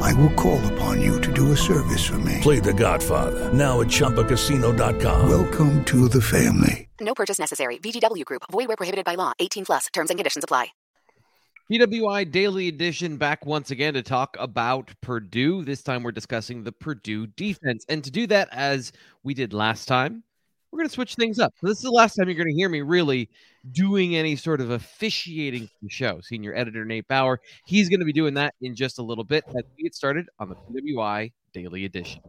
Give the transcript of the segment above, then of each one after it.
I will call upon you to do a service for me. Play The Godfather now at ChumbaCasino.com. Welcome to the family. No purchase necessary. VGW Group. Void where prohibited by law. 18 plus. Terms and conditions apply. BWI Daily Edition back once again to talk about Purdue. This time we're discussing the Purdue defense. And to do that, as we did last time, we're going to switch things up. So this is the last time you're going to hear me really doing any sort of officiating for the show. Senior editor Nate Bauer, he's going to be doing that in just a little bit as we get started on the BWI Daily Edition.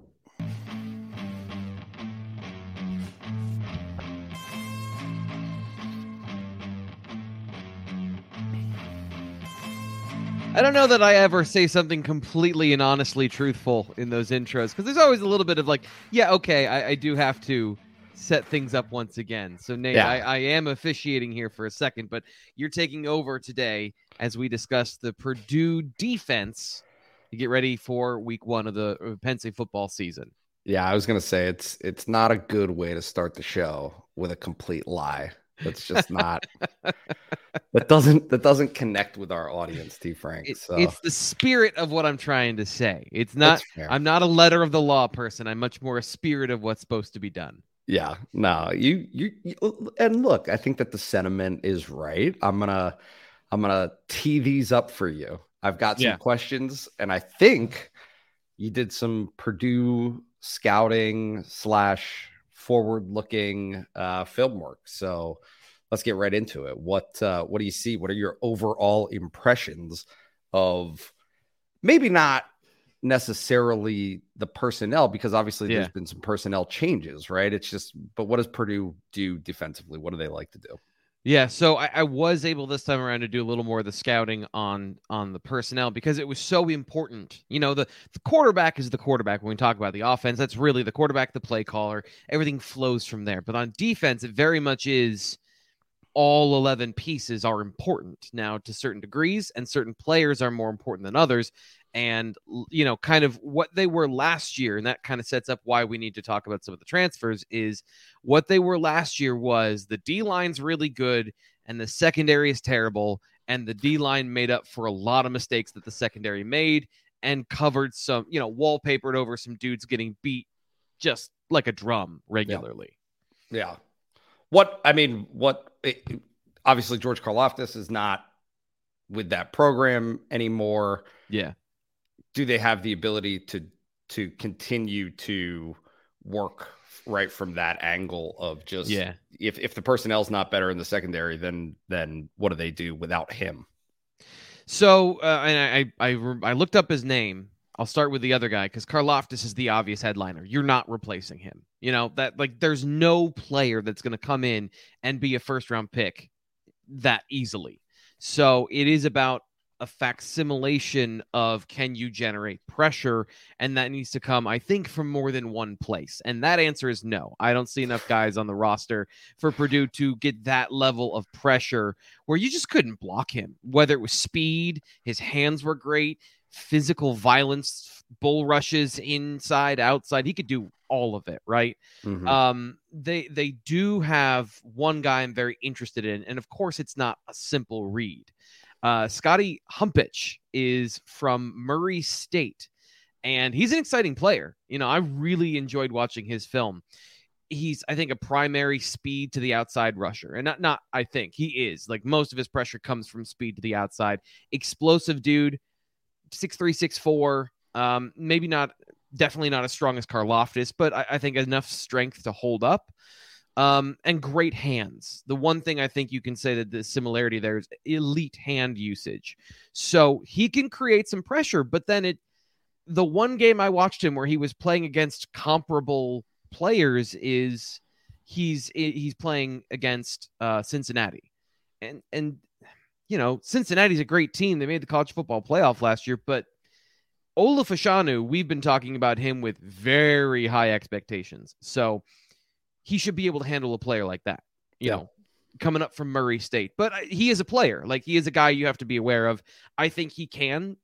I don't know that I ever say something completely and honestly truthful in those intros because there's always a little bit of like, yeah, okay, I, I do have to set things up once again. So, Nate, Yeah. I, I am officiating here for a second, but you're taking over today as we discuss the Purdue defense to get ready for week one of the Penn State football season. Yeah, I was gonna say it's it's not a good way to start the show with a complete lie. That's just not that doesn't that doesn't connect with our audience, T Frank. It- so It's the spirit of what I'm trying to say. It's not. I'm not a letter of the law person. I'm much more a spirit of what's supposed to be done. Yeah, no, you, you you and look, I think that the sentiment is right. I'm gonna I'm gonna tee these up for you. I've got some Yeah. questions, and I think you did some Purdue scouting slash forward looking uh, film work. So let's get right into it. What uh, what do you see? What are your overall impressions of maybe not necessarily the personnel because obviously Yeah. there's been some personnel changes, right? It's just, but what does Purdue do defensively? What do they like to do? Yeah, so I, I was able this time around to do a little more of the scouting on on the personnel because it was so important. You know, the, the quarterback is the quarterback when we talk about the offense. That's really the quarterback, the play caller. Everything flows from there. But on defense, it very much is all 11 pieces are important now to certain degrees, and certain players are more important than others. And, you know, kind of what they were last year, and that kind of sets up why we need to talk about some of the transfers is what they were last year was the D line's really good and the secondary is terrible. And the D line made up for a lot of mistakes that the secondary made and covered some, you know, wallpapered over some dudes getting beat just like a drum regularly. Yeah. What, I mean, what, it, obviously George Karlaftis is not with that program anymore. Yeah. Do they have the ability to, to continue to work right from that angle of just, Yeah. if, if the personnel's not better in the secondary, then, then what do they do without him? So, uh, and I, I, I, I looked up his name. I'll start with the other guy because Karlaftis is the obvious headliner. You're not replacing him. You know that like there's no player that's going to come in and be a first round pick that easily. So it is about a facsimilation of can you generate pressure, and that needs to come, I think, from more than one place. And that answer is no. I don't see enough guys on the roster for Purdue to get that level of pressure where you just couldn't block him. Whether it was speed, his hands were great, physical violence, bull rushes inside, outside. He could do all of it, right? Mhm. Um, they they do have one guy I'm very interested in, and of course, it's not a simple read. Uh, Scotty Humpich is from Murray State, and he's an exciting player. You know, I really enjoyed watching his film. He's, I think, a primary speed to the outside rusher, and not not I think he is like most of his pressure comes from speed to the outside. Explosive dude, six three six four. Um, maybe not definitely not as strong as Karlaftis, but I, I think enough strength to hold up. Um, and great hands. The one thing I think you can say that the similarity there is elite hand usage. So he can create some pressure, but then it the one game I watched him where he was playing against comparable players is he's he's playing against uh, Cincinnati, and and you know Cincinnati's a great team. They made the college football playoff last year, but Olu Fashanu, we've been talking about him with very high expectations. So he should be able to handle a player like that. you Yeah. know, coming up from Murray State. But uh, he is a player. Like he is a guy you have to be aware of. I think he can,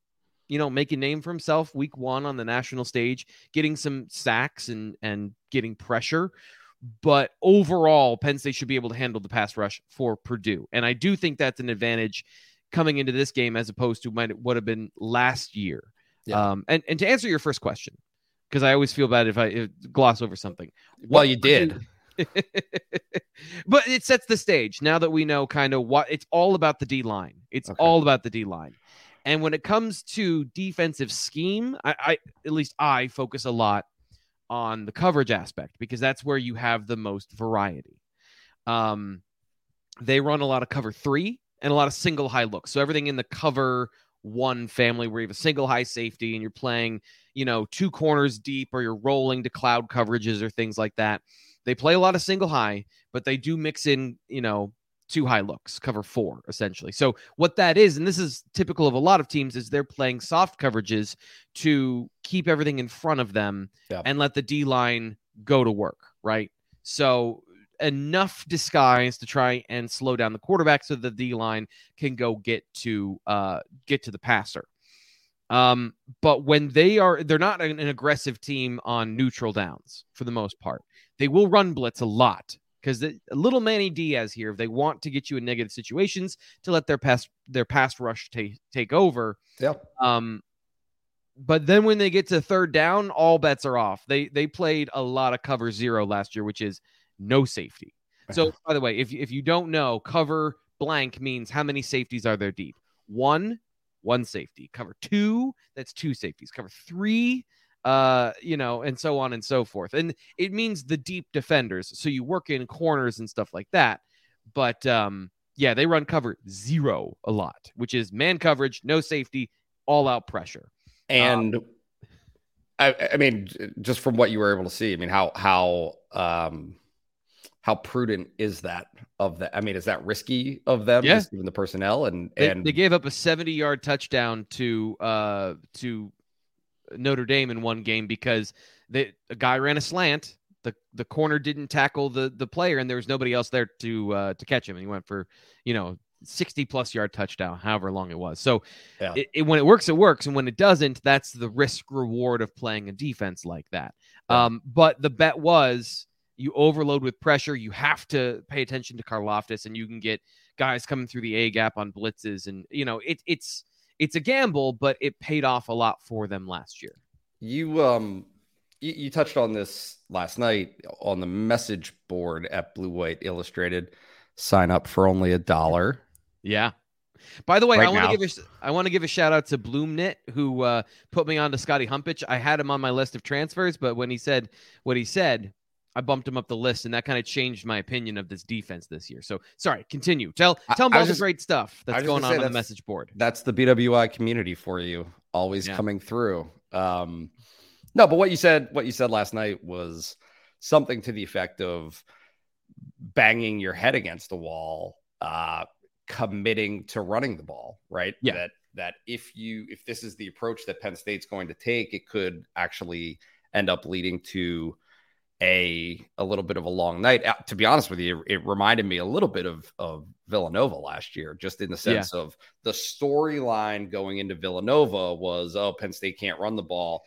you know, make a name for himself week one on the national stage, getting some sacks and and getting pressure. But overall, Penn State should be able to handle the pass rush for Purdue, and I do think that's an advantage coming into this game as opposed to might would have been last year. Yeah. Um, and and to answer your first question, because I always feel bad if I if, gloss over something. Well, What you did. but it sets the stage now that we know kind of what it's all about the D line. It's Okay. all about the D line. And when it comes to defensive scheme, I, I at least I focus a lot on the coverage aspect because that's where you have the most variety. Um, they run a lot of cover three and a lot of single high looks. So everything in the cover one family where you have a single high safety and you're playing, you know, two corners deep or you're rolling to cloud coverages or things like that. They play a lot of single high, but they do mix in, you know, two high looks, cover four essentially. So what that is, and this is typical of a lot of teams, is they're playing soft coverages to keep everything in front of them Yeah. and let the D line go to work, right? So enough disguise to try and slow down the quarterback so the D line can go get to uh get to the passer. Um, but when they are they're not an, an aggressive team on neutral downs for the most part. They will run blitz a lot because the little Manny Diaz here, if they want to get you in negative situations to let their pass their pass rush take take over. Yep. Um, but then when they get to third down, all bets are off. They they played a lot of cover zero last year, which is no safety. So by the way, if if you don't know, cover blank means how many safeties are there deep? One, one safety. Cover two, that's two safeties. Cover three, uh, you know, and so on and so forth. And it means the deep defenders. So you work in corners and stuff like that. But um, yeah, they run cover zero a lot, which is man coverage, no safety, all out pressure. And I, I mean, just from what you were able to see, I mean, how how um how prudent is that of that? I mean, is that risky of them, Yeah. given the personnel and They, and they gave up a 70 yard touchdown to uh to Notre Dame in one game because they, a guy ran a slant. The the corner didn't tackle the the player, and there was nobody else there to uh, to catch him. And he went for you know 60 plus yard touchdown, however long it was. So Yeah. it, it- when it works, it works, and when it doesn't, that's the risk reward of playing a defense like that. Yeah. Um, but the bet was you overload with pressure. You have to pay attention to Karlaftis, and you can get guys coming through the A gap on blitzes, and you know it, it's it's a gamble, but it paid off a lot for them last year. You um you, you touched on this last night on the message board at Blue White Illustrated. Sign up for only a dollar. Yeah. By the way, Right I want to give a I want to give a shout out to Bloomnit who uh, put me on to Scotty Humpich. I had him on my list of transfers, but when he said what he said, I bumped him up the list, and that kind of changed my opinion of this defense this year. So sorry, continue. Tell tell I all the great stuff that's going on on the message board. That's the BWI community for you, always Yeah. coming through. Um, no, but what you said, what you said last night was something to the effect of banging your head against the wall, uh, committing to running the ball, right? Yeah. That that if you if this is the approach that Penn State's going to take, it could actually end up leading to a a little bit of a long night. Uh, To be honest with you, it, it reminded me a little bit of of Villanova last year, just in the Yeah. sense of the storyline going into Villanova was, oh, Penn State can't run the ball.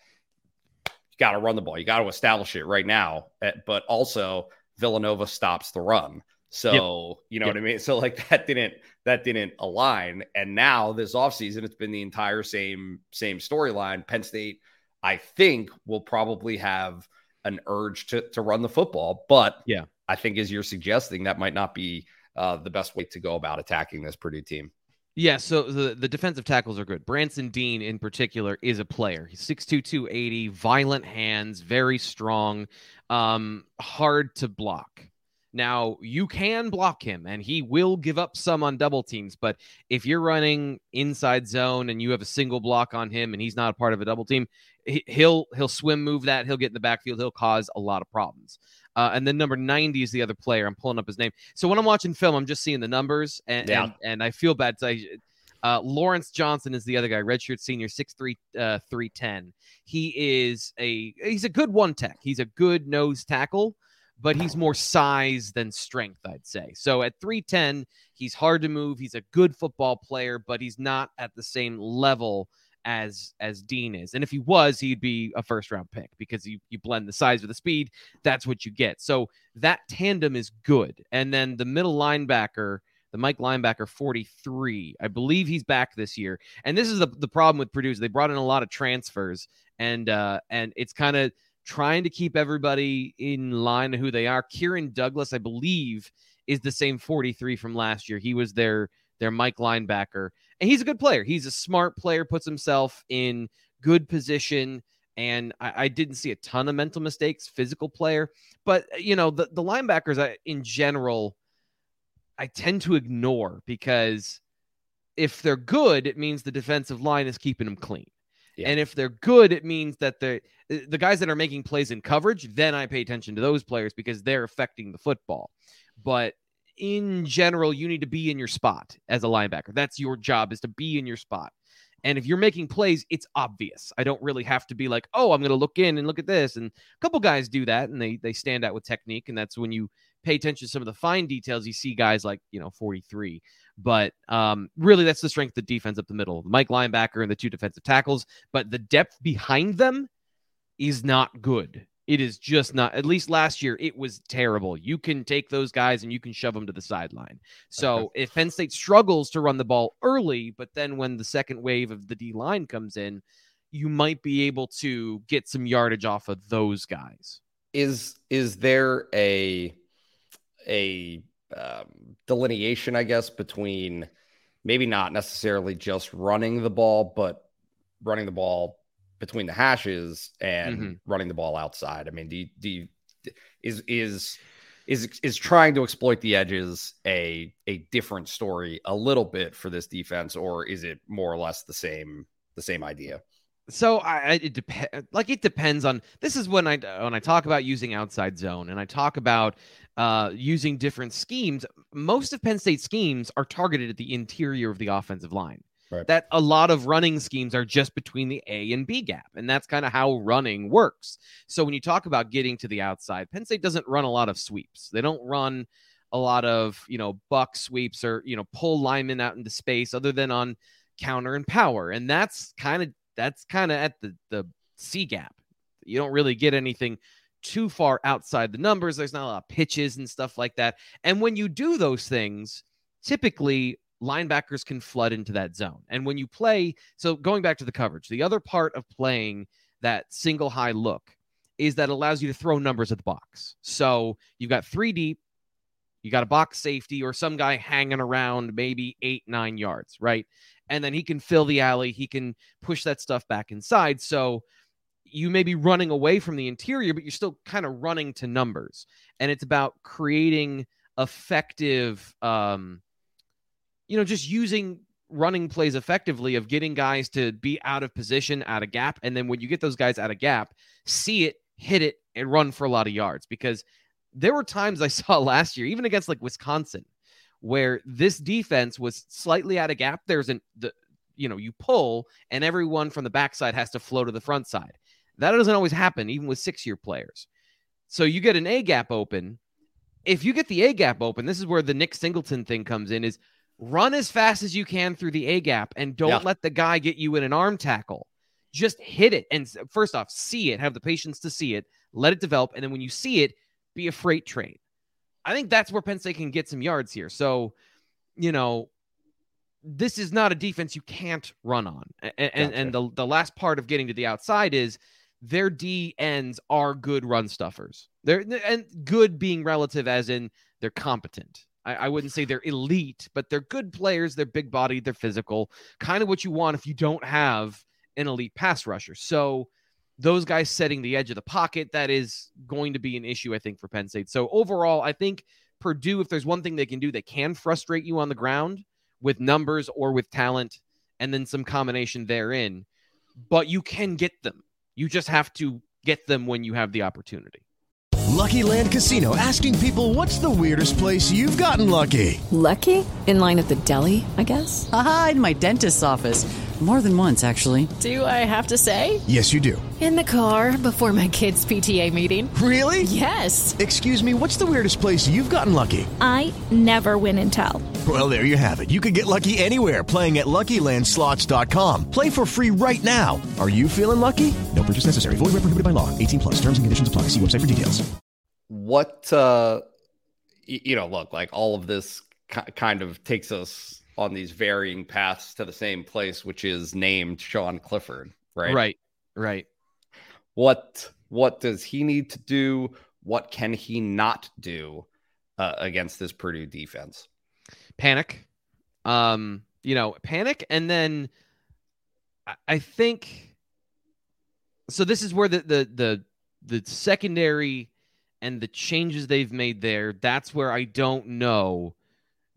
You got to run the ball. You got to establish it right now. Uh, But also, Villanova stops the run. So, you know Yep. what I mean? So like that didn't that didn't align. And now this offseason, it's been the entire same same storyline. Penn State, I think, will probably have an urge to to run the football. But Yeah. I think as you're suggesting, that might not be uh, the best way to go about attacking this Purdue team. Yeah, so the, the defensive tackles are good. Branson Deen, in particular, is a player. He's 6'2, 280, violent hands, very strong, um, hard to block. Now, you can block him, and he will give up some on double teams. But if you're running inside zone and you have a single block on him and he's not a part of a double team, he- he'll he'll swim move that. He'll get in the backfield. He'll cause a lot of problems. Uh, and then number 90 is the other player. I'm pulling up his name. So when I'm watching film, I'm just seeing the numbers, and Yeah. and, and I feel bad. I, uh, Lawrence Johnson is the other guy, redshirt senior, 6'3", uh, 310. He is a he's a good one tech. He's a good nose tackle, but he's more size than strength, I'd say. So at 310, he's hard to move. He's a good football player, but he's not at the same level as as Deen is. And if he was, he'd be a first round pick because you you blend the size with the speed, that's what you get. So that tandem is good. And then the middle linebacker, the Mike linebacker 43, I believe he's back this year. And this is the, the problem with Purdue. They brought in a lot of transfers and uh and it's kind of trying to keep everybody in line who they are. Kieren Douglas, I believe, is the same 43 from last year. He was their their Mike linebacker, and he's a good player. He's a smart player, puts himself in good position. And I, I didn't see a ton of mental mistakes, physical player. But, uh, you know, the, the linebackers I, in general, I tend to ignore because if they're good, it means the defensive line is keeping them clean. Yeah. And if they're good, it means that the the guys that are making plays in coverage, then I pay attention to those players because they're affecting the football. But in general, you need to be in your spot as a linebacker. That's your job is to be in your spot. And if you're making plays, it's obvious. I don't really have to be like, oh, I'm going to look in and look at this. And a couple guys do that, and they they stand out with technique. And that's when you pay attention to some of the fine details. You see guys like you know 43. But um, really, that's the strength of the defense up the middle. The Mike linebacker and the two defensive tackles. But the depth behind them is not good. It is just not. At least last year, it was terrible. You can take those guys and you can shove them to the sideline. So okay. if Penn State struggles to run the ball early, but then when the second wave of the D line comes in, you might be able to get some yardage off of those guys. Is is there a a um, delineation, I guess, between maybe not necessarily just running the ball, but running the ball between the hashes and mm-hmm. running the ball outside. I mean, do you, do you, is is is is trying to exploit the edges a a different story a little bit for this defense, or is it more or less the same the same idea? So I it depends like it depends on this is when I when I talk about using outside zone and I talk about uh, using different schemes. Most of Penn State schemes are targeted at the interior of the offensive line. Right. That a lot of running schemes are just between the A and B gap. And that's kind of how running works. So when you talk about getting to the outside, Penn State doesn't run a lot of sweeps. They don't run a lot of, you know, buck sweeps or, you know, pull linemen out into space other than on counter and power. And that's kind of that's kind of at the the C gap. You don't really get anything too far outside the numbers. There's not a lot of pitches and stuff like that. And when you do those things, typically linebackers can flood into that zone. And when you play, so going back to the coverage, the other part of playing that single high look is that it allows you to throw numbers at the box. So you've got three deep, you got a box safety or some guy hanging around maybe eight, nine yards, right? And then he can fill the alley, he can push that stuff back inside. So you may be running away from the interior, but you're still kind of running to numbers. And it's about creating effective um, you know, just using running plays effectively of getting guys to be out of position, out of gap. And then when you get those guys out of gap, see it, hit it, and run for a lot of yards. Because there were times I saw last year, even against like Wisconsin, where this defense was slightly out of gap. There's an the you know, you pull and everyone from the backside has to flow to the front side. That doesn't always happen, even with six year players. So you get an A gap open. If you get the A gap open, this is where the Nick Singleton thing comes in is run as fast as you can through the A gap and don't yeah. let the guy get you in an arm tackle. Just hit it. And first off, see it, have the patience to see it, let it develop. And then when you see it, be a freight train. I think that's where Penn State can get some yards here. So, you know, this is not a defense you can't run on. And, gotcha. and, and the, the last part of getting to the outside is their D ends are good run stuffers. They're and good being relative as in they're competent. I, I wouldn't say they're elite, but they're good players. They're big bodied, they're physical, kind of what you want if you don't have an elite pass rusher. So those guys setting the edge of the pocket, that is going to be an issue, I think, for Penn State. So overall, I think Purdue, if there's one thing they can do, they can frustrate you on the ground with numbers or with talent, and then some combination therein. But you can get them. You just have to get them when you have the opportunity. Lucky Land Casino asking people what's the weirdest place you've gotten lucky? Lucky? In line at the deli, I guess? Aha, in my dentist's office. More than once, actually. Do I have to say? Yes, you do. In the car before my kids' PTA meeting. Really? Yes. Excuse me, what's the weirdest place you've gotten lucky? I never win and tell. Well, there you have it. You can get lucky anywhere playing at LuckyLandSlots.com. Play for free right now. Are you feeling lucky? No purchase necessary. Void where prohibited by law. 18 plus. Terms and conditions apply. See website for details. What uh, you know, look like all of this kind of takes us on these varying paths to the same place, which is named Sean Clifford, right? Right. Right. What what does he need to do? What can he not do uh, against this Purdue defense? Panic. Um, you know, panic and then I, I think so this is where the the the the secondary and the changes they've made there, that's where I don't know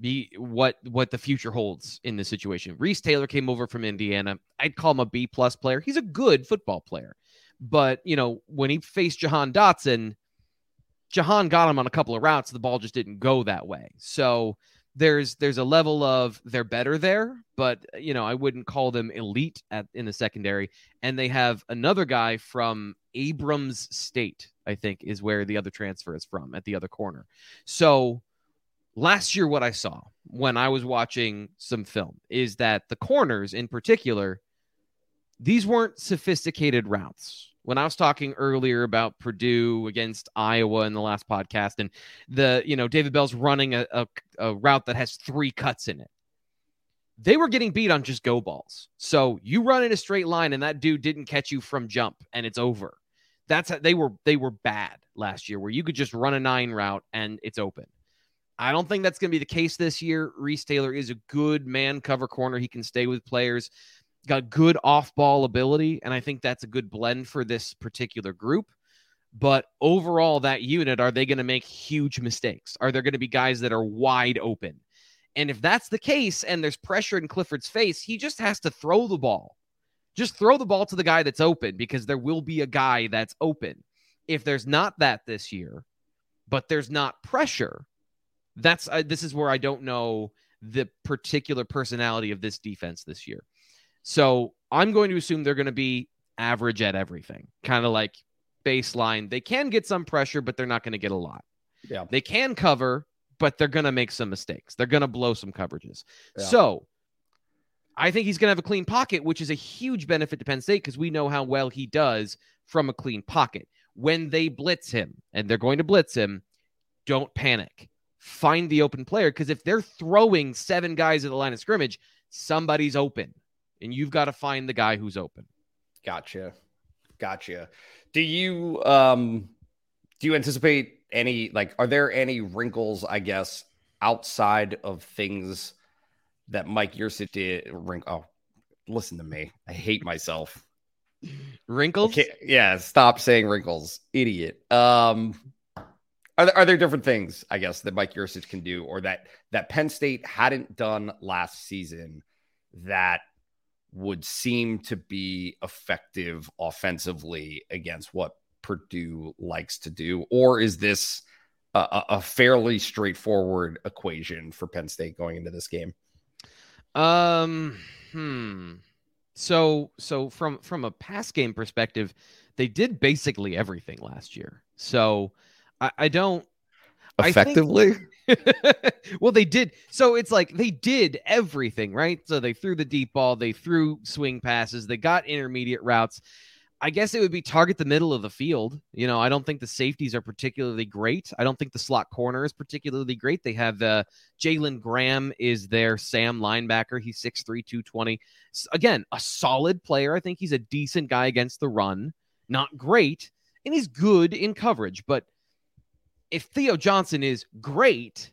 be what what the future holds in this situation. Reese Taylor came over from Indiana. I'd call him a B plus player. He's a good football player. But, you know, when he faced Jahan Dotson, Jahan got him on a couple of routes. The ball just didn't go that way. So there's there's a level of they're better there, but you know, I wouldn't call them elite at in the secondary. And they have another guy from Abrams State, I think, is where the other transfer is from at the other corner. So last year what I saw when I was watching some film is that the corners in particular, these weren't sophisticated routes. When I was talking earlier about Purdue against Iowa in the last podcast, and the you know David Bell's running a, a, a route that has three cuts in it, they were getting beat on just go balls. So you run in a straight line, and that dude didn't catch you from jump, and it's over. That's how they were. They were bad last year, where you could just run a nine route and it's open. I don't think that's going to be the case this year. Reese Taylor is a good man cover corner. He can stay with players, got good off ball ability. And I think that's a good blend for this particular group. But overall, that unit, are they going to make huge mistakes? Are there going to be guys that are wide open? And if that's the case and there's pressure in Clifford's face, he just has to throw the ball. Just throw the ball to the guy that's open because there will be a guy that's open. If there's not that this year, but there's not pressure, that's uh, this is where I don't know the particular personality of this defense this year. So I'm going to assume they're going to be average at everything, kind of like baseline. They can get some pressure, but they're not going to get a lot. Yeah. They can cover, but they're going to make some mistakes. They're going to blow some coverages. Yeah. So I think he's going to have a clean pocket, which is a huge benefit to Penn State because we know how well he does from a clean pocket. When they blitz him, and they're going to blitz him, don't panic. Find the open player because if they're throwing seven guys at the line of scrimmage, somebody's open, and you've got to find the guy who's open. Gotcha. Gotcha. Do you um do you anticipate any like are there any wrinkles, I guess, outside of things that Mike Yurcich did wrink oh listen to me. I hate myself. Wrinkles? Yeah, stop saying wrinkles, idiot. Um are there, are there different things, I guess, that Mike Yurcich can do or that that Penn State hadn't done last season that would seem to be effective offensively against what Purdue likes to do? Or is this a, a fairly straightforward equation for Penn State going into this game? Um, hmm. So, so from from a pass game perspective, they did basically everything last year. So, I, I don't I think- Effectively? well, they did. So it's like they did everything, right? So they threw the deep ball, they threw swing passes, they got intermediate routes. I guess it would be target the middle of the field. You know, I don't think the safeties are particularly great. I don't think the slot corner is particularly great. They have uh, Jalen Graham is their Sam linebacker. He's 6'3, 220. S- Again, a solid player. I think he's a decent guy against the run. Not great, and he's good in coverage. But if Theo Johnson is great,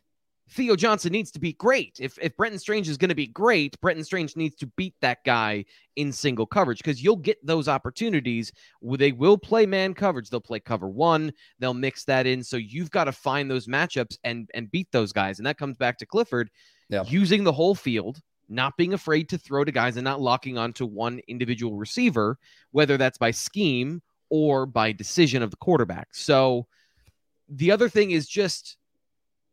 Theo Johnson needs to be great. If if Brenton Strange is going to be great, Brenton Strange needs to beat that guy in single coverage because you'll get those opportunities where they will play man coverage. They'll play cover one. They'll mix that in. So you've got to find those matchups and and beat those guys. And that comes back to Clifford Yeah. using the whole field, not being afraid to throw to guys and not locking onto one individual receiver, whether that's by scheme or by decision of the quarterback. So the other thing is just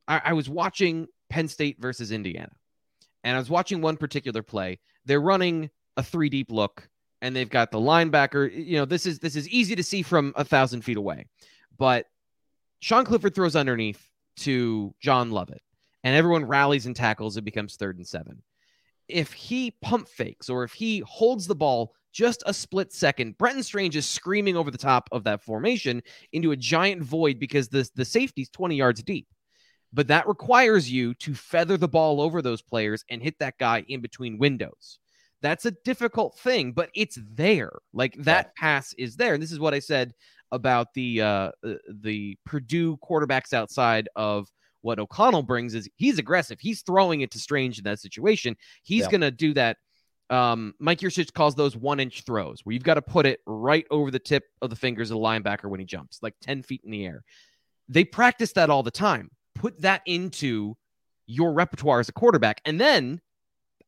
I, I was watching Penn State versus Indiana, and I was watching one particular play. They're running a three deep look and they've got the linebacker. You know, this is this is easy to see from a thousand feet away, but Sean Clifford throws underneath to John Lovett, and everyone rallies and tackles. It becomes third and seven. If he pump fakes or if he holds the ball just a split second, Brenton Strange is screaming over the top of that formation into a giant void because the the safety's twenty yards deep. But that requires you to feather the ball over those players and hit that guy in between windows. That's a difficult thing, but it's there. Like that yeah. pass is there. And this is what I said about the uh the Purdue quarterbacks outside of what O'Connell brings is he's aggressive. He's throwing it to Strange in that situation. He's yeah. gonna do that. Um, Mike Yurcich calls those one inch throws where you've got to put it right over the tip of the fingers of the linebacker when he jumps, like 10 feet in the air. They practice that all the time. Put that into your repertoire as a quarterback. And then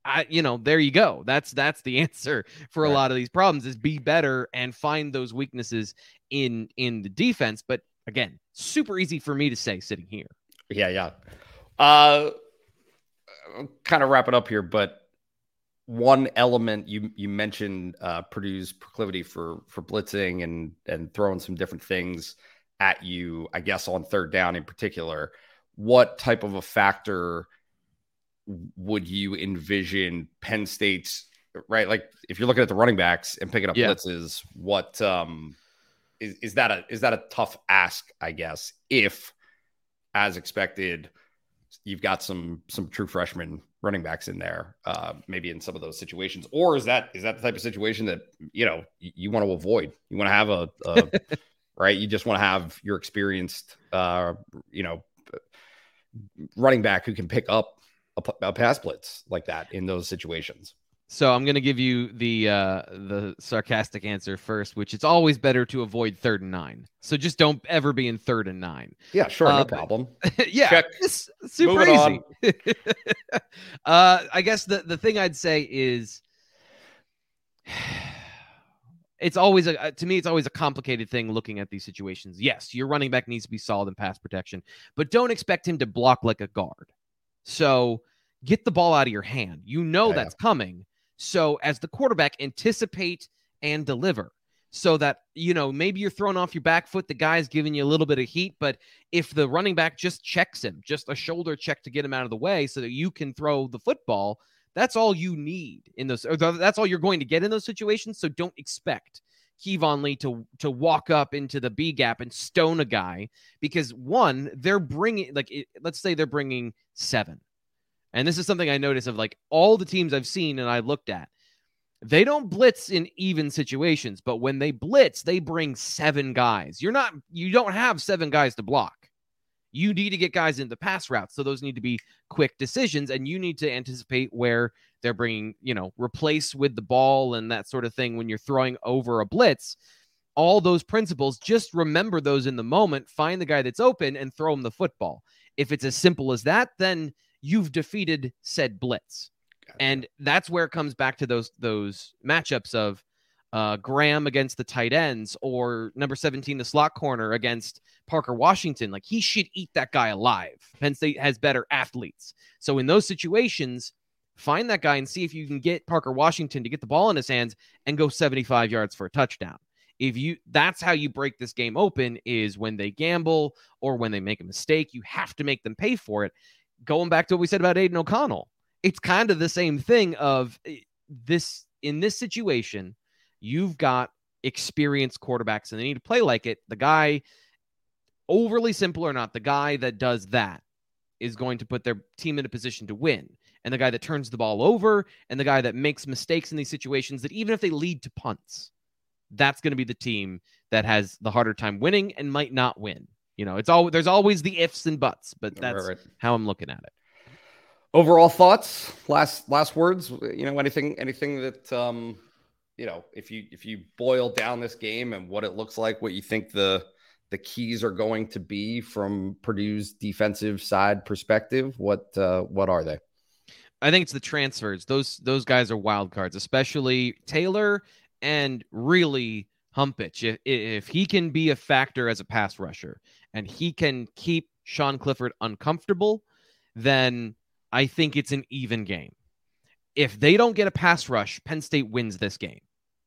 I, you know, there you go. That's that's the answer for right. a lot of these problems is be better and find those weaknesses in in the defense. But again, super easy for me to say sitting here. Yeah, yeah. Uh kind of wrap it up here, but one element you you mentioned uh Purdue's proclivity for for blitzing and and throwing some different things at you, I guess on third down in particular. What type of a factor would you envision Penn State's right? Like if you're looking at the running backs and picking up yeah. blitzes, what um is, is that a is that a tough ask, I guess, if as expected, you've got some some true freshman running backs in there, uh, maybe in some of those situations, or is that is that the type of situation that you know you, you want to avoid? You want to have a, a right? You just want to have your experienced, uh, you know, running back who can pick up a, a pass blitz like that in those situations. So I'm going to give you the uh, the sarcastic answer first, which it's always better to avoid third and nine. So just don't ever be in third and nine. Yeah, sure, uh, no problem. yeah, Check. it's super Moving easy. uh, I guess the the thing I'd say is, it's always a to me it's always a complicated thing looking at these situations. Yes, your running back needs to be solid in pass protection, but don't expect him to block like a guard. So get the ball out of your hand. You know yeah, that's yeah. coming. So as the quarterback, anticipate and deliver so that you know maybe you're throwing off your back foot the guy's giving you a little bit of heat but if the running back just checks him just a shoulder check to get him out of the way so that you can throw the football that's all you need in those that's all you're going to get in those situations. So don't expect Keyvone Lee to to walk up into the B gap and stone a guy because one they're bringing like let's say they're bringing seven and this is something I notice of like all the teams I've seen and I looked at. They don't blitz in even situations, but when they blitz, they bring seven guys. You're not, you don't have seven guys to block. You need to get guys into pass routes. So those need to be quick decisions, and you need to anticipate where they're bringing, you know, replace with the ball and that sort of thing when you're throwing over a blitz. All those principles, just remember those in the moment, find the guy that's open and throw him the football. If it's as simple as that, then you've defeated said blitz. Gotcha. And that's where it comes back to those those matchups of uh, Graham against the tight ends or number 17, the slot corner against Parker Washington. Like he should eat that guy alive. Penn State has better athletes. So in those situations, find that guy and see if you can get Parker Washington to get the ball in his hands and go 75 yards for a touchdown. If you that's how you break this game open is when they gamble or when they make a mistake, you have to make them pay for it going back to what we said about Aidan O'Connell, it's kind of the same thing of eh, this in this situation, you've got experienced quarterbacks and they need to play like it. The guy, overly simple or not, the guy that does that is going to put their team in a position to win. And the guy that turns the ball over and the guy that makes mistakes in these situations that even if they lead to punts, that's going to be the team that has the harder time winning and might not win. You know, it's all there's always the ifs and buts, but that's right, right. how I'm looking at it. Overall thoughts, last last words. You know, anything anything that um, you know, if you if you boil down this game and what it looks like, what you think the the keys are going to be from Purdue's defensive side perspective, what uh, what are they? I think it's the transfers. Those those guys are wild cards, especially Taylor and really Humpich. If, if he can be a factor as a pass rusher, and he can keep Sean Clifford uncomfortable, then I think it's an even game. If they don't get a pass rush, Penn State wins this game.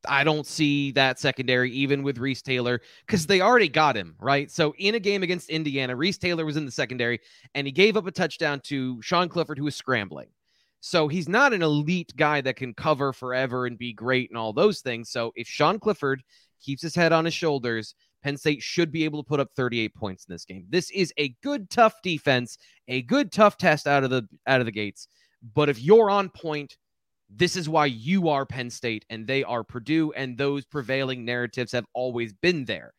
I don't see that secondary even with Reese Taylor because they already got him, right? So in a game against Indiana, Reese Taylor was in the secondary and he gave up a touchdown to Sean Clifford, who was scrambling. So he's not an elite guy that can cover forever and be great and all those things. So if Sean Clifford keeps his head on his shoulders, Penn State should be able to put up 38 points in this game. This is a good tough defense, a good tough test out of the out of the gates. But if you're on point, this is why you are Penn State and they are Purdue, and those prevailing narratives have always been there.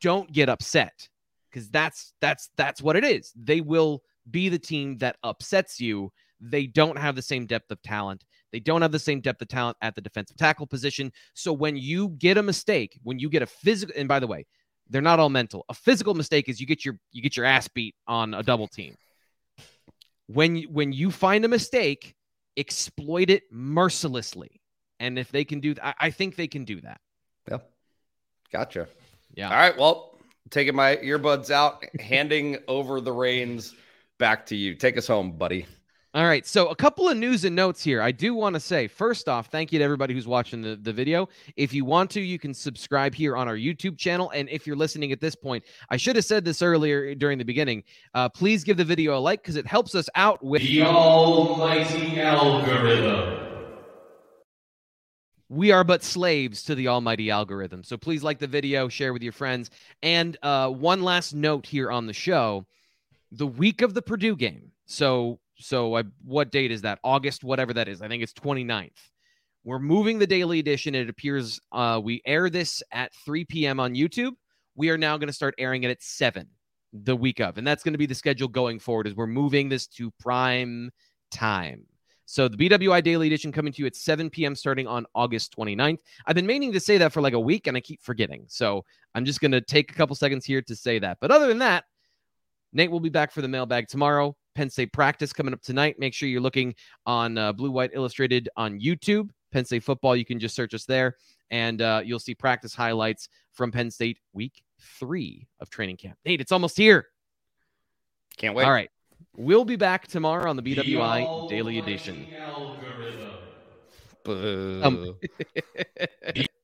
Don't get upset because that's that's that's what it is. They will be the team that upsets you. They don't have the same depth of talent. They don't have the same depth of talent at the defensive tackle position. So when you get a mistake, when you get a physical, and by the way, they're not all mental. A physical mistake is you get your you get your ass beat on a double team. When when you find a mistake, exploit it mercilessly. And if they can do I, I think they can do that. Yeah. Gotcha. Yeah. All right. Well, taking my earbuds out, handing over the reins back to you. Take us home, buddy. All right. So, a couple of news and notes here. I do want to say, first off, thank you to everybody who's watching the, the video. If you want to, you can subscribe here on our YouTube channel. And if you're listening at this point, I should have said this earlier during the beginning. Uh, please give the video a like because it helps us out with the almighty algorithm. We are but slaves to the almighty algorithm. So, please like the video, share with your friends. And uh, one last note here on the show the week of the Purdue game. So, so I, what date is that? August, whatever that is. I think it's 29th. We're moving the daily edition. It appears uh, we air this at 3 p.m. on YouTube. We are now going to start airing it at 7 the week of. And that's going to be the schedule going forward as we're moving this to prime time. So the BWI Daily Edition coming to you at 7 p.m. starting on August 29th. I've been meaning to say that for like a week and I keep forgetting. So I'm just going to take a couple seconds here to say that. But other than that, Nate will be back for the mailbag tomorrow. Penn State practice coming up tonight. Make sure you're looking on uh, Blue White Illustrated on YouTube. Penn State football, you can just search us there, and uh, you'll see practice highlights from Penn State week three of training camp. Nate, it's almost here. Can't wait. All right. We'll be back tomorrow on the BWI the Daily Edition.